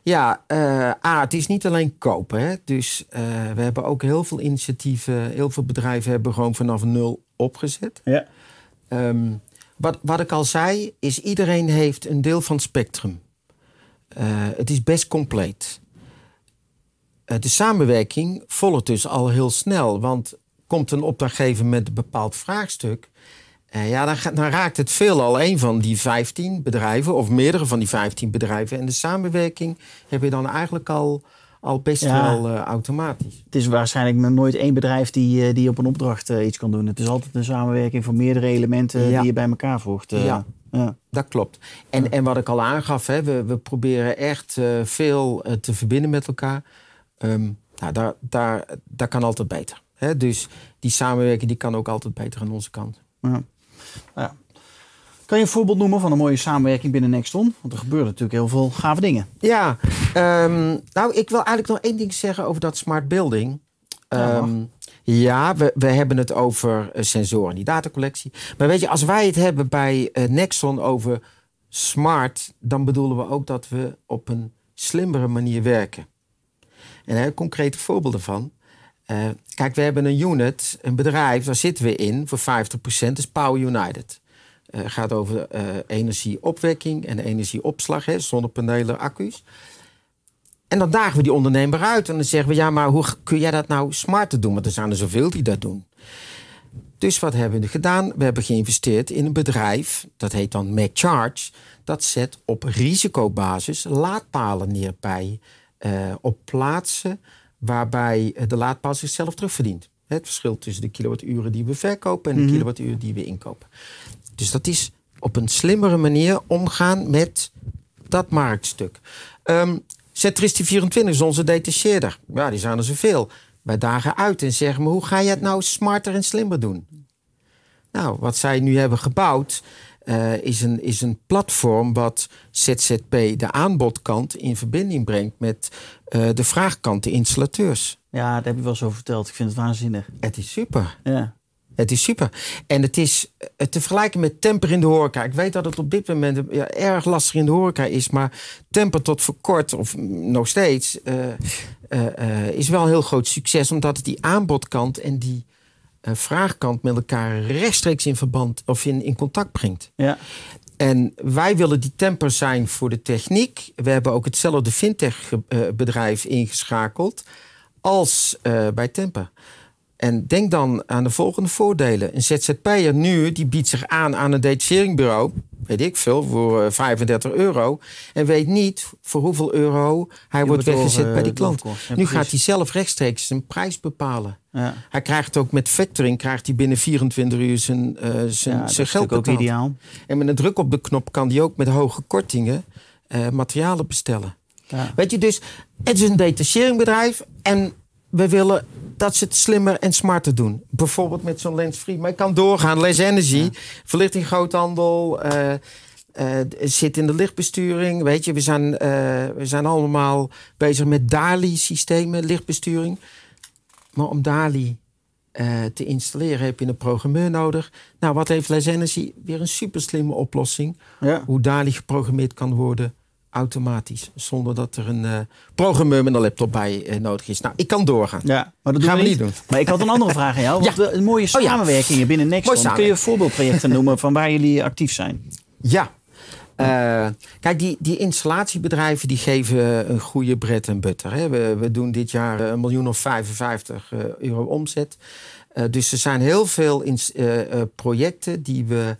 ja eh, het is niet alleen kopen. Hè? Dus eh, we hebben ook heel veel initiatieven, heel veel bedrijven hebben gewoon vanaf nul opgezet. Ja. Ehm, wat, wat ik al zei, is iedereen heeft een deel van het spectrum. Eh, het is best compleet. De samenwerking volgt dus al heel snel. Want komt een opdrachtgever met een bepaald vraagstuk... eh, ja, dan, raakt het veelal een van die 15 bedrijven... of meerdere van die 15 bedrijven. En de samenwerking heb je dan eigenlijk al, al best Ja. wel eh, automatisch. Het is waarschijnlijk nog nooit één bedrijf die, eh, die op een opdracht iets kan doen. Het is altijd een samenwerking van meerdere elementen Ja. die je bij elkaar voegt. Ja. ja. Dat klopt. En, en wat ik al aangaf, hè, we, we proberen echt veel te verbinden met elkaar. Ehm, nou, daar, daar, daar kan altijd beter. Hè? Dus die samenwerking die kan ook altijd beter aan onze kant. Ja. Ja. Kan je een voorbeeld noemen van een mooie samenwerking binnen Nexton? Want er gebeuren natuurlijk heel veel gave dingen. Ja, ehm, nou, ik wil eigenlijk nog één ding zeggen over dat smart building. Ja. Ehm, ja, we, we hebben het over eh, sensoren, die datacollectie. Maar weet je, als wij het hebben bij eh, Nexon over smart, dan bedoelen we ook dat we op een slimmere manier werken. En een concrete voorbeeld daarvan. Eh, kijk, we hebben een unit, een bedrijf, daar zitten we in voor 50%, dat is Power United. Het gaat over eh, energieopwekking en energieopslag, hè, zonnepanelen, accu's. En dan dagen we die ondernemer uit en dan zeggen we, ja, maar hoe kun jij dat nou smarter doen? Want er zijn er zoveel die dat doen. Dus wat hebben we gedaan? We hebben geïnvesteerd in een bedrijf, dat heet dan MacCharge. Dat zet op risicobasis laadpalen neer bij, eh, op plaatsen waarbij de laadpaal zichzelf terugverdient. Het verschil tussen de kilowatturen die we verkopen en de Mhm. kilowatturen die we inkopen. Dus dat is op een slimmere manier omgaan met dat marktstuk. Ehm Centristie 24 is onze detacheerder. Ja, die zijn er zoveel. Wij dagen uit en zeggen, maar hoe ga je het nou smarter en slimmer doen? Nou, wat zij nu hebben gebouwd eh, is, een, is een platform wat ZZP de aanbodkant in verbinding brengt met eh, de vraagkant, de installateurs. Ja, daar heb je wel eens over verteld. Ik vind het waanzinnig. Het is super. Ja. Het is super. En het is eh, te vergelijken met temper in de horeca. Ik weet dat het op dit moment ja, erg lastig in de horeca is. Maar temper tot voor kort, of nog steeds, is wel een heel groot succes. Omdat het die aanbodkant en die vraagkant met elkaar rechtstreeks in verband of in, in contact brengt. Ja. En wij willen die temper zijn voor de techniek. We hebben ook hetzelfde fintech-bedrijf ingeschakeld als eh, bij Temper. En denk dan aan de volgende voordelen. Een ZZP'er nu, die biedt zich aan aan een detacheringsbureau, weet ik veel, voor eh, 35 euro. En weet niet voor hoeveel euro hij wordt wordt weggezet door, bij eh, die klant. doorverkocht. Ja, nu precies. gaat hij zelf rechtstreeks zijn prijs bepalen. Ja. Hij krijgt ook met factoring krijgt hij binnen 24 uur zijn, eh, zijn, Ja, geld natuurlijk ook ideaal. En met een druk op de knop kan die ook met hoge kortingen eh, materialen bestellen. Ja. Weet je, dus het is een detacheeringbedrijf en we willen dat ze het slimmer en smarter doen. Bijvoorbeeld met zo'n lens-free. Maar ik kan doorgaan. Lens Energy, verlichting groothandel, eh, eh, zit in de lichtbesturing. Weet je, we zijn, eh, we zijn allemaal bezig met DALI-systemen, lichtbesturing. Maar om DALI te installeren heb je een programmeur nodig. Nou, wat heeft Les Energy? Weer een super slimme oplossing. Ja. Hoe DALI geprogrammeerd kan worden automatisch. Zonder dat er een eh, programmeur met een laptop bij eh, nodig is. Nou, ik kan doorgaan. Ja, maar dat Gaan doen we niet doen. Maar ik had een andere vraag aan jou. <laughs> Want Ja. de, mooie Oh ja. samenwerkingen binnen. Mooi Kun je voorbeeldprojecten <laughs> noemen van waar jullie actief zijn? Ja. Eh, kijk, die, die installatiebedrijven die geven een goede bread en butter. Hè. We, we doen dit jaar een miljoen of 55 eh, euro omzet. Eh, dus er zijn heel veel ins- eh, eh, projecten die we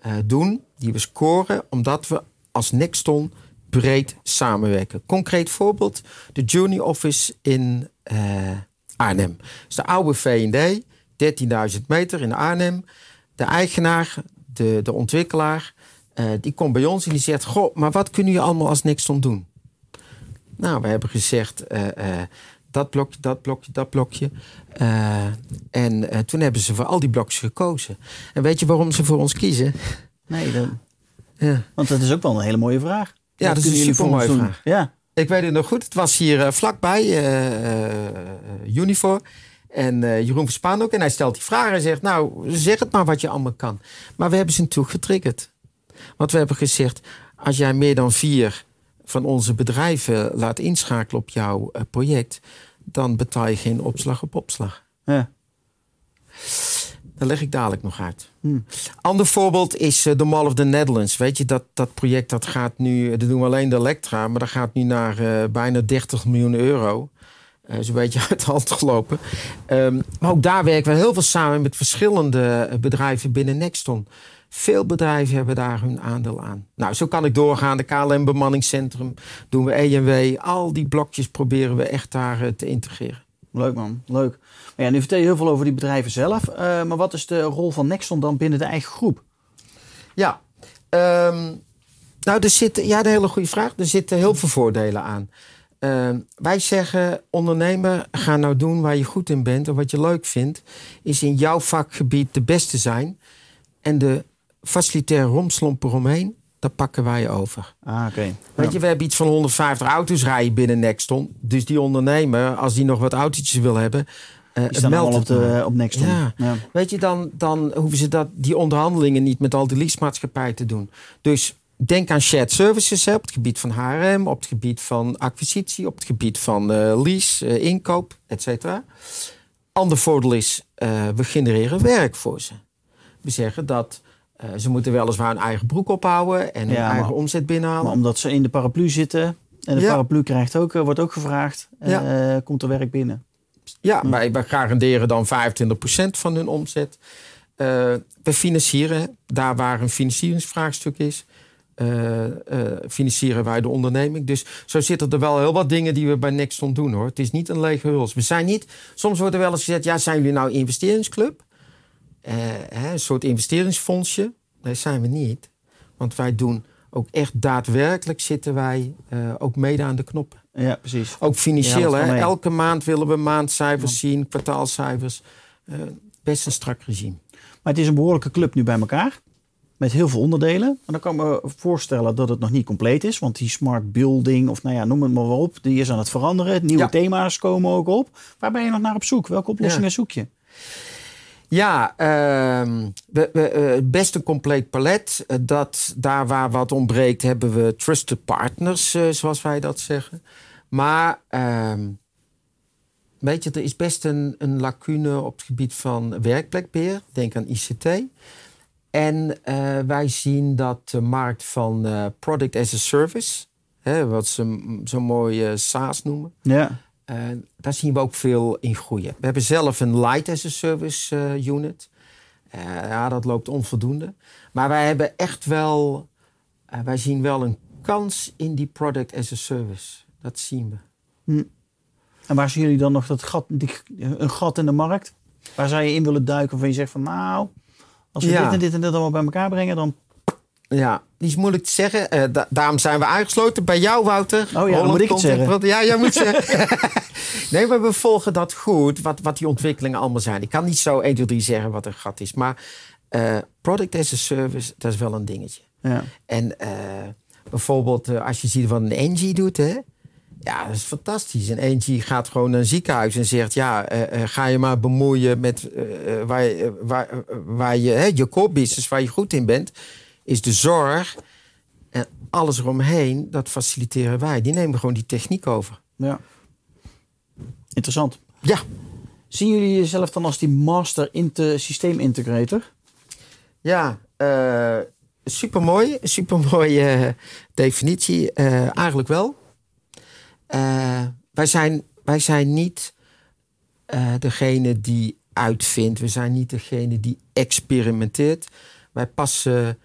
eh, doen, die we scoren, omdat we als Nexton breed samenwerken. Concreet voorbeeld, de Journey Office in eh, Arnhem. Is de oude V&D, 13.000 meter in Arnhem. De eigenaar, de, de ontwikkelaar, eh, die komt bij ons en die zegt... Goh, maar wat kunnen jullie allemaal als Nexton doen? Nou, we hebben gezegd... eh, dat blokje, dat blokje, dat blokje. En toen hebben ze voor al die blokjes gekozen. En weet je waarom ze voor ons kiezen? Nee, dat, Ja. want dat is ook wel een hele mooie vraag. Ja, dat is een supermooie vraag. Ja. Ik weet het nog goed. Het was hier eh, vlakbij, eh, Unifor. En eh, Jeroen Verspaan ook. En hij stelt die vraag en zegt, nou, zeg het maar wat je allemaal kan. Maar we hebben ze natuurlijk getriggerd. Want we hebben gezegd, als jij meer dan vier van onze bedrijven laat inschakelen op jouw project... dan betaal je geen opslag op opslag. Ja. Dat leg ik dadelijk nog uit. Hmm. Ander voorbeeld is eh, de Mall of the Netherlands. Weet je, dat, dat project dat gaat nu, dat doen we alleen de Elektra, maar dat gaat nu naar eh, bijna 30 miljoen euro. Eh is een beetje <laughs> uit de hand gelopen. Ehm, maar ook daar werken we heel veel samen met verschillende eh, bedrijven binnen Nexton. Veel bedrijven hebben daar hun aandeel aan. Nou, zo kan ik doorgaan. De KLM Bemanningscentrum doen we EMW. Al die blokjes proberen we echt daar eh, te integreren. Leuk man, leuk. Maar ja, nu vertel je heel veel over die bedrijven zelf. eh, maar wat is de rol van Nexton dan binnen de eigen groep? Ja, ehm, nou, er zitten, ja, een hele goede vraag. Er zitten heel veel voordelen aan. Ehm, wij zeggen, ondernemer, ga nou doen waar je goed in bent en wat je leuk vindt, is in jouw vakgebied de beste zijn. En de facilitaire romslomp eromheen, pakken wij over. Ah, oké. Weet je, we hebben iets van 150 auto's rijden binnen Nexton. Dus die ondernemer, als die nog wat autootjes wil hebben, eh staan meld allemaal op, de, op Nexton. Ja. Ja. Weet je, dan, dan hoeven ze dat, die onderhandelingen niet met al die leasemaatschappij te doen. Dus denk aan shared services hè, op het gebied van HRM, op het gebied van acquisitie, op het gebied van eh, lease, eh, inkoop, et cetera. Ander voordeel is, eh, we genereren werk voor ze. We zeggen dat eh, ze moeten weliswaar een eigen broek ophouden en Ja, een maar- eigen omzet binnenhalen. Maar omdat ze in de paraplu zitten en de Ja. paraplu krijgt ook, eh, wordt ook gevraagd, eh, komt er werk binnen. Ja, wij, wij garanderen dan 25% van hun omzet. We financieren daar waar een financieringsvraagstuk is. financieren wij de onderneming. Dus zo zitten er wel heel wat dingen die we bij Nexton doen hoor. Het is niet een lege huls. We zijn niet, soms wordt er wel eens gezegd, ja, zijn jullie nou investeringsclub? Eh, hè, een soort investeringsfondsje? Nee, zijn we niet. Want wij doen ook echt daadwerkelijk zitten wij eh, ook mede aan de knoppen. Ja, precies. Ook financieel. Ja, hè? Elke maand willen we maandcijfers zien, kwartaalcijfers. Eh, best een strak regime. Maar het is een behoorlijke club nu bij elkaar. Met heel veel onderdelen. Maar dan kan ik me voorstellen dat het nog niet compleet is. Want die smart building, of nou ja, noem het maar op. Die is aan het veranderen. Nieuwe Ja. thema's komen ook op. Waar ben je nog naar op zoek? Welke oplossingen zoek je? Ja, eh, best een compleet palet. Eh, dat, daar waar wat ontbreekt hebben we trusted partners, eh, zoals wij dat zeggen. Maar ehm, weet je, er is best een, een lacune op het gebied van werkplekbeheer. Denk aan ICT. En eh, wij zien dat de markt van product as a service, hè, wat ze zo mooi SaaS noemen, Ja. Eh, daar zien we ook veel in groeien. We hebben zelf een Light as a Service eh, unit. Eh, ja, dat loopt onvoldoende. Maar wij hebben echt wel, wij zien wel een kans in die product as a service. Dat zien we. En waar zien jullie dan nog dat gat, die, een gat in de markt? Waar zou je in willen duiken waarvan je zegt van nou, als we Ja. dit en dit en dit allemaal bij elkaar brengen, dan... Ja, die is moeilijk te zeggen. Eh, da- daarom zijn we aangesloten bij jou, Wouter. dan Holland moet ik het zeggen. Ja, jij moet <laughs> zeggen. <laughs> nee, maar we volgen dat goed, wat, wat die ontwikkelingen allemaal zijn. Ik kan niet zo 1, 2, 3 zeggen wat een gat is. Maar eh, product as a service, dat is wel een dingetje. Ja. En eh, bijvoorbeeld als je ziet wat een Engie doet, hè? Ja, dat is fantastisch. Een Engie gaat gewoon naar een ziekenhuis en zegt... ja, ga je maar bemoeien met waar, waar, waar je... Hè, je core business, waar je goed in bent, is de zorg. En alles eromheen, dat faciliteren wij. Die nemen gewoon die techniek over. ja. Interessant. Ja, Zien jullie jezelf dan als die master inte systeemintegrator? ja eh supermooi. <laughs> Supermooie eh, definitie. Eh, eigenlijk wel. Wij, zijn, wij zijn niet degene die uitvindt. We zijn niet degene die experimenteert. Wij passen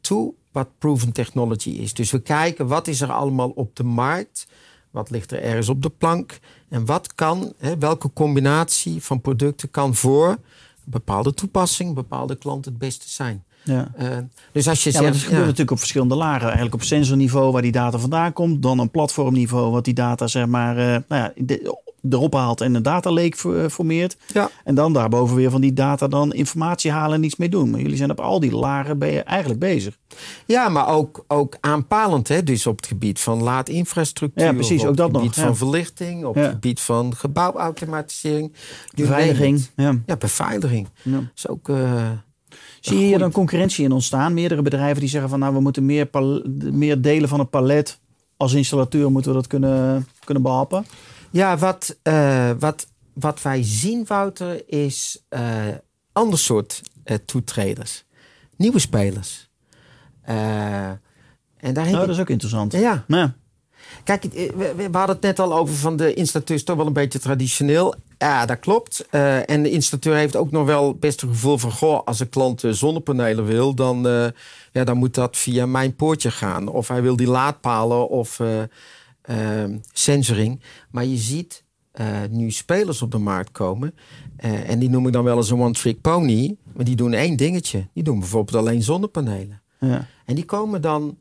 toe wat proven technology is. Dus we kijken wat is er allemaal op de markt. Wat ligt er ergens op de plank? En wat kan, hè, welke combinatie van producten kan voor een bepaalde toepassing, een bepaalde klant het beste zijn? Ja. Eh, dus als je Ja, zegt. dat gebeurt natuurlijk op verschillende lagen. Eigenlijk op sensorniveau waar die data vandaan komt. Dan een platformniveau wat die data zeg maar eh, nou ja, de- erop haalt en een data lake eh, formeert. Ja. En dan daarboven weer van die data dan informatie halen en iets mee doen. Maar jullie zijn op al die lagen ben je eigenlijk bezig. Ja, maar ook, ook aanpalend. Hè? Dus op het gebied van laadinfrastructuur. Ja, precies, op ook dat het gebied nog, van ja. verlichting. Op Ja. het gebied van gebouwautomatisering. Beveiliging. Ja. Ja, beveiliging. Ja. is ook... eh, Zie je hier dan concurrentie in ontstaan? Meerdere bedrijven die zeggen van nou we moeten meer, meer delen van het palet. Als installateur moeten we dat kunnen, kunnen behappen. Ja, wat, eh, wat, wat wij zien, Wouter, is eh ander soort eh, toetreders. Nieuwe spelers. En daar Nou, dat is ook interessant. Ja, Ja. Kijk, we, hadden het net al over van de installateur is toch wel een beetje traditioneel. Ja, dat klopt. En de installateur heeft ook nog wel best een gevoel van... goh, als een klant zonnepanelen wil, dan, ja, dan moet dat via mijn poortje gaan. Of hij wil die laadpalen of ehm, sensoring. Maar je ziet eh, nu spelers op de markt komen... eh, en die noem ik dan wel eens een one-trick pony. Maar die doen één dingetje. Die doen bijvoorbeeld alleen zonnepanelen. Ja. En die komen dan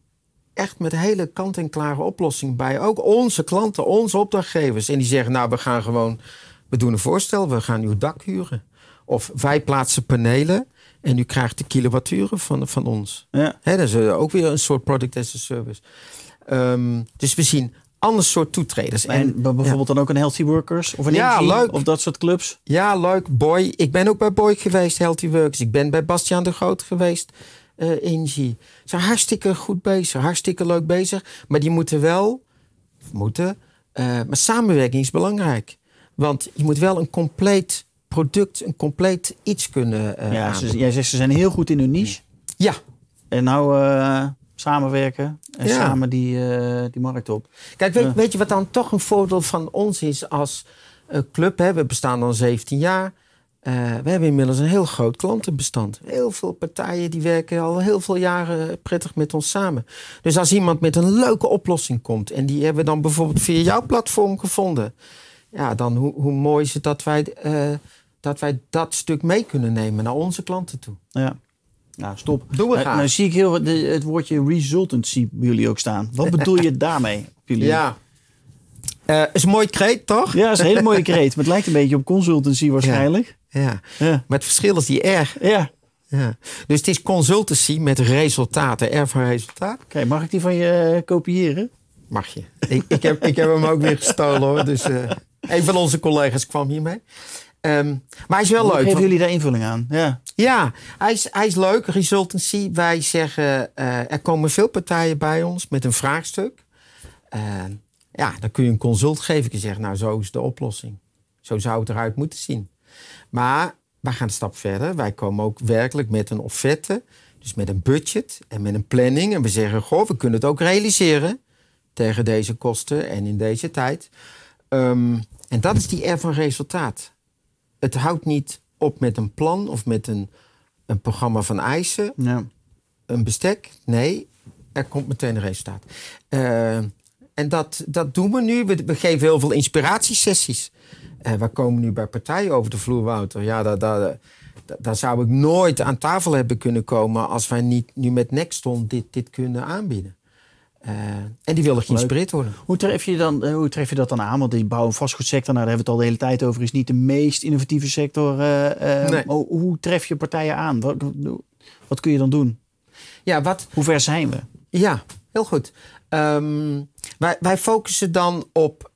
echt met hele kant-en-klare oplossingen bij. Ook onze klanten, onze opdrachtgevers. En die zeggen, nou, we gaan gewoon... We doen een voorstel, we gaan uw dak huren. Of wij plaatsen panelen en u krijgt de kilowatturen van, van ons. Ja. Hè, dat is eh, ook weer een soort product as a service. Ehm, dus we zien ander soort toetreders. En bijvoorbeeld dan ook een Healthy Workers of een Ja, Energy leuk. of dat soort clubs. Ja, leuk. Boy. Ik ben ook bij Boy geweest, Healthy Works. Ik ben bij Bastiaan de Groot geweest, eh Engie. Ze zijn hartstikke goed bezig, hartstikke leuk bezig. Maar die moeten wel, moeten, eh, maar samenwerking is belangrijk. Want je moet wel een compleet product, een compleet iets kunnen eh ja, ze, jij zegt ze zijn heel goed in hun niche. Ja, En nou samenwerken en Ja. samen die, eh, die markt op. Kijk, weet, Ja. weet je wat dan toch een voordeel van ons is als eh, club? Hè? We bestaan dan 17 jaar. Eh, we hebben inmiddels een heel groot klantenbestand. Heel veel partijen die werken al heel veel jaren prettig met ons samen. Dus als iemand met een leuke oplossing komt en die hebben we dan bijvoorbeeld via jouw platform gevonden, ja, dan hoe, hoe mooi is het dat wij, eh, dat wij dat stuk mee kunnen nemen naar onze klanten toe. Ja. Nou, stop. Doen we Nou, nou zie ik heel, de, het woordje resultancy bij jullie ook staan. Wat <laughs> bedoel je daarmee? Jullie? Ja. Eh, is een mooi kreet, toch? ja, is een hele mooie <laughs> kreet. Maar het lijkt een beetje op consultancy waarschijnlijk. Ja. Ja. Maar het verschil is die R. Ja. Ja. Dus het is consultancy met resultaten. R van resultaat. Oké, mag ik die van je eh, kopiëren? Mag je. ik, ik, heb, ik heb hem ook weer gestolen hoor. Dus eh, een van onze collega's kwam hiermee. Ehm, maar hij is wel leuk. Geven jullie daar invulling aan? Ja. Ja, hij is, hij is leuk. Resultancy. Wij zeggen, eh, er komen veel partijen bij ons met een vraagstuk. Eh, ja, dan kun je een consult geven. Je zegt, nou, zo is de oplossing. Zo zou het eruit moeten zien. Maar wij gaan een stap verder. Wij komen ook werkelijk met een offerte. Dus met een budget en met een planning. En we zeggen, goh, we kunnen het ook realiseren. Tegen deze kosten en in deze tijd. Ehm, en dat is die R van resultaat. Het houdt niet op met een plan of met een, een programma van eisen, ja. een bestek. Nee, er komt meteen een resultaat. Eh, en dat, dat doen we nu. We, we geven heel veel inspiratiesessies. Eh we komen nu bij partijen over de vloer, Wouter. Ja, daar, daar- daar zou ik nooit aan tafel hebben kunnen komen als wij niet nu met Nexton dit, dit kunnen aanbieden. Eh, en die willen geïnspireerd worden. Hoe, tref je dan, eh, hoe tref je dat dan aan? Want die bouw- en vastgoedsector, nou, daar hebben we het al de hele tijd over, is niet de meest innovatieve sector. eh, Nee. hoe, tref je partijen aan? Wat, wat kun je dan doen? Ja, wat, Hoe ver zijn we? Ja, heel goed. Ehm, wij, wij focussen dan op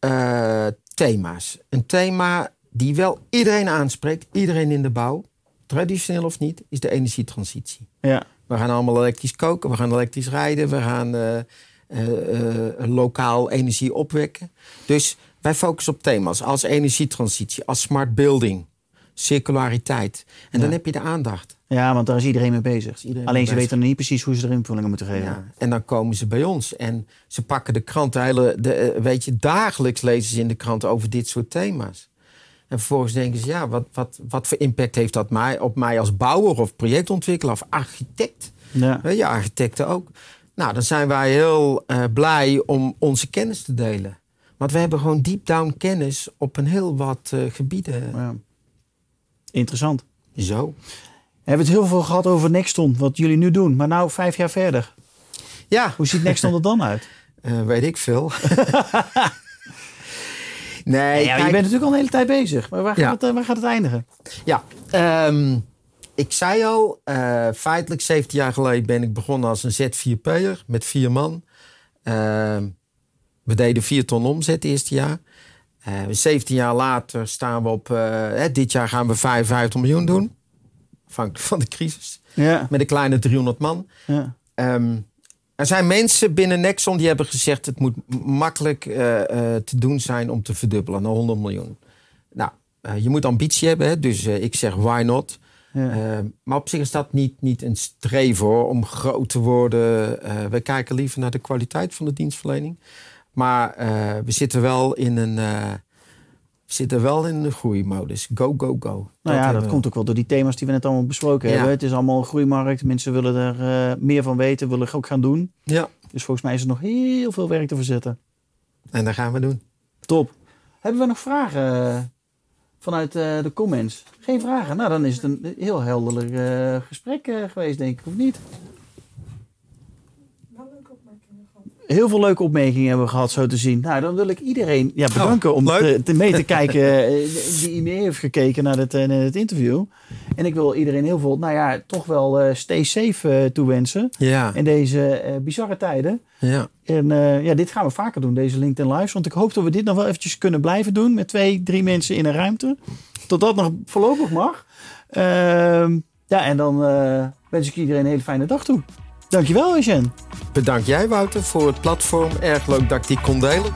thema's. Een thema die wel iedereen aanspreekt, iedereen in de bouw, traditioneel of niet, is de energietransitie. Ja. We gaan allemaal elektrisch koken, we gaan elektrisch rijden, we gaan lokaal energie opwekken. Dus wij focussen op thema's als energietransitie, als smart building, circulariteit. En dan Ja. heb je de aandacht. ja, want daar is iedereen mee bezig. iedereen Alleen mee ze weten nog niet precies hoe ze er invullingen moeten geven. Ja, en dan komen ze bij ons en ze pakken de krant, de hele, de, eh, weet je, dagelijks lezen ze in de krant over dit soort thema's. En vervolgens denken ze, ja, wat, wat, wat voor impact heeft dat mij, op mij als bouwer of projectontwikkelaar of architect? Ja. Je, architecten ook. Nou, dan zijn wij heel eh, blij om onze kennis te delen. Want we hebben gewoon deep down kennis op een heel wat eh, gebieden. Ja. Interessant. Zo. We hebben het heel veel gehad over Nexton, wat jullie nu doen. Maar nou, vijf jaar verder. Ja, Hoe ziet Nexton er dan uit? <laughs> eh, weet ik veel. <laughs> nee, ja, je kijk- bent natuurlijk al een hele tijd bezig. Maar waar gaat, het, waar gaat het eindigen? Ja, ehm, ik zei al, eh, feitelijk 17 jaar geleden ben ik begonnen als een Z4P'er met vier man. Ehm, we deden 4 ton omzet het eerste jaar. Eh, 17 jaar later staan we op, eh, hè, dit jaar gaan we 55 miljoen doen. Afhankelijk van de crisis. Ja. Met een kleine 300 man. ja. Ehm, er zijn mensen binnen Nexon die hebben gezegd... het moet makkelijk eh, te doen zijn om te verdubbelen naar 100 miljoen. Nou, je moet ambitie hebben, hè? dus ik zeg why not. Ja. Eh, maar op zich is dat niet, niet een streven hoor, om groot te worden. Eh we kijken liever naar de kwaliteit van de dienstverlening. Maar eh, we zitten wel in een... zitten wel in een groeimodus. Go, go, go. Nou ja, hebben dat we. komt ook wel door die thema's die we net allemaal besproken Ja. hebben. Het is allemaal een groeimarkt. Mensen willen er meer van weten, willen ook gaan doen. Ja, Dus volgens mij is er nog heel veel werk te verzetten. en dat gaan we doen. Top. Hebben we nog vragen vanuit eh, de comments? Geen vragen? Nou, dan is het een heel helder eh, gesprek eh, geweest, denk ik, of niet? Heel veel leuke opmerkingen hebben we gehad, zo te zien. Nou, dan wil ik iedereen ja, bedanken om te, te mee te <laughs> kijken, die mee heeft gekeken naar het, eh, naar het interview. En ik wil iedereen heel veel, nou ja, toch wel eh, stay safe toewensen Ja, in deze eh, bizarre tijden. ja. En eh, ja, dit gaan we vaker doen, deze LinkedIn Lives. Want ik hoop dat we dit nog wel eventjes kunnen blijven doen met twee, drie mensen in een ruimte. Tot dat nog voorlopig mag. Ehm, ja, en dan eh, wens ik iedereen een hele fijne dag toe. Dankjewel, Eugène. Bedankt jij, Wouter, voor het platform. Erg leuk dat ik die kon delen.